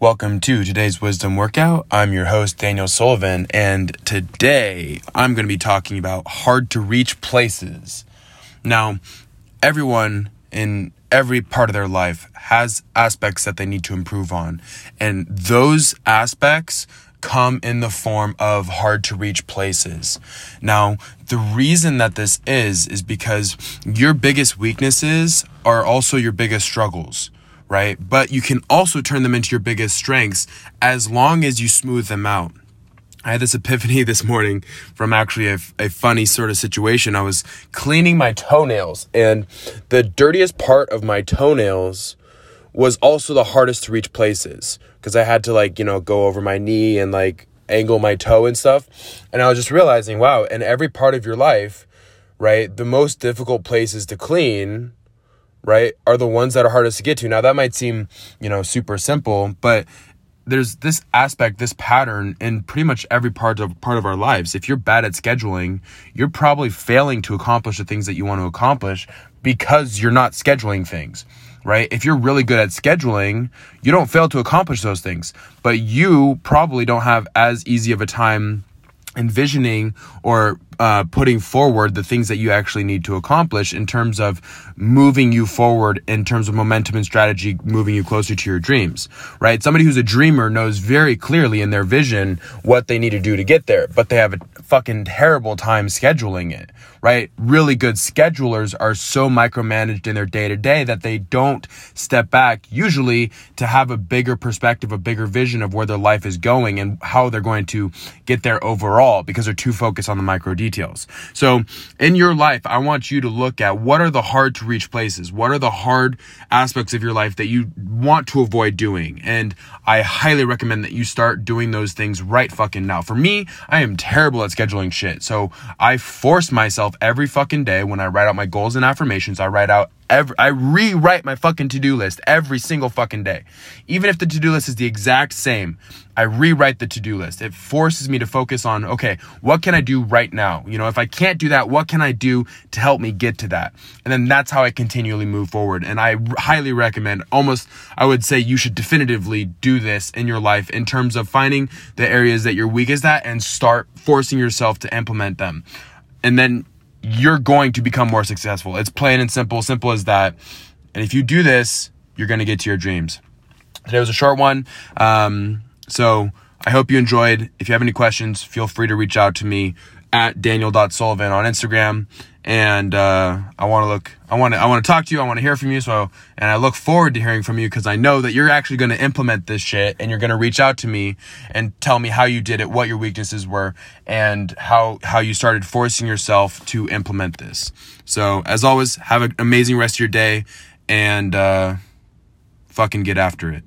Welcome to today's wisdom workout. I'm your host, Daniel Sullivan, and today I'm going to be talking about hard to reach places. Now, everyone in every part of their life has aspects that they need to improve on, and those aspects come in the form of hard to reach places. Now, the reason that this is, is because your biggest weaknesses are also your biggest struggles right? But you can also turn them into your biggest strengths as long as you smooth them out. I had this epiphany this morning from actually a, a funny sort of situation. I was cleaning my toenails, and the dirtiest part of my toenails was also the hardest to reach places because I had to, like, you know, go over my knee and like angle my toe and stuff. And I was just realizing, wow, in every part of your life, right, the most difficult places to clean right, are the ones that are hardest to get to. Now, that might seem, you know, super simple, but there's this aspect, this pattern in pretty much every part of part of our lives. If you're bad at scheduling, you're probably failing to accomplish the things that you want to accomplish because you're not scheduling things, right? If you're really good at scheduling, you don't fail to accomplish those things, but you probably don't have as easy of a time envisioning or uh, putting forward the things that you actually need to accomplish in terms of moving you forward in terms of momentum and strategy, moving you closer to your dreams, right? Somebody who's a dreamer knows very clearly in their vision what they need to do to get there, but they have a fucking terrible time scheduling it, right? Really good schedulers are so micromanaged in their day to day that they don't step back usually to have a bigger perspective, a bigger vision of where their life is going and how they're going to get there overall because they're too focused on the micro details details. So in your life, I want you to look at what are the hard to reach places? What are the hard aspects of your life that you want to avoid doing? And I highly recommend that you start doing those things right fucking now. For me, I am terrible at scheduling shit. So I force myself every fucking day when I write out my goals and affirmations, I write out Every, I rewrite my fucking to-do list every single fucking day. Even if the to-do list is the exact same, I rewrite the to-do list. It forces me to focus on, okay, what can I do right now? You know, if I can't do that, what can I do to help me get to that? And then that's how I continually move forward. And I highly recommend, almost, I would say you should definitively do this in your life in terms of finding the areas that you're weakest at and start forcing yourself to implement them. And then you're going to become more successful. It's plain and simple, simple as that. And if you do this, you're going to get to your dreams. Today was a short one. Um, so I hope you enjoyed. If you have any questions, feel free to reach out to me at daniel.sullivan on Instagram and uh, I want to look. I want to. I want to talk to you. I want to hear from you. So, and I look forward to hearing from you because I know that you're actually going to implement this shit, and you're going to reach out to me and tell me how you did it, what your weaknesses were, and how how you started forcing yourself to implement this. So, as always, have an amazing rest of your day, and uh, fucking get after it.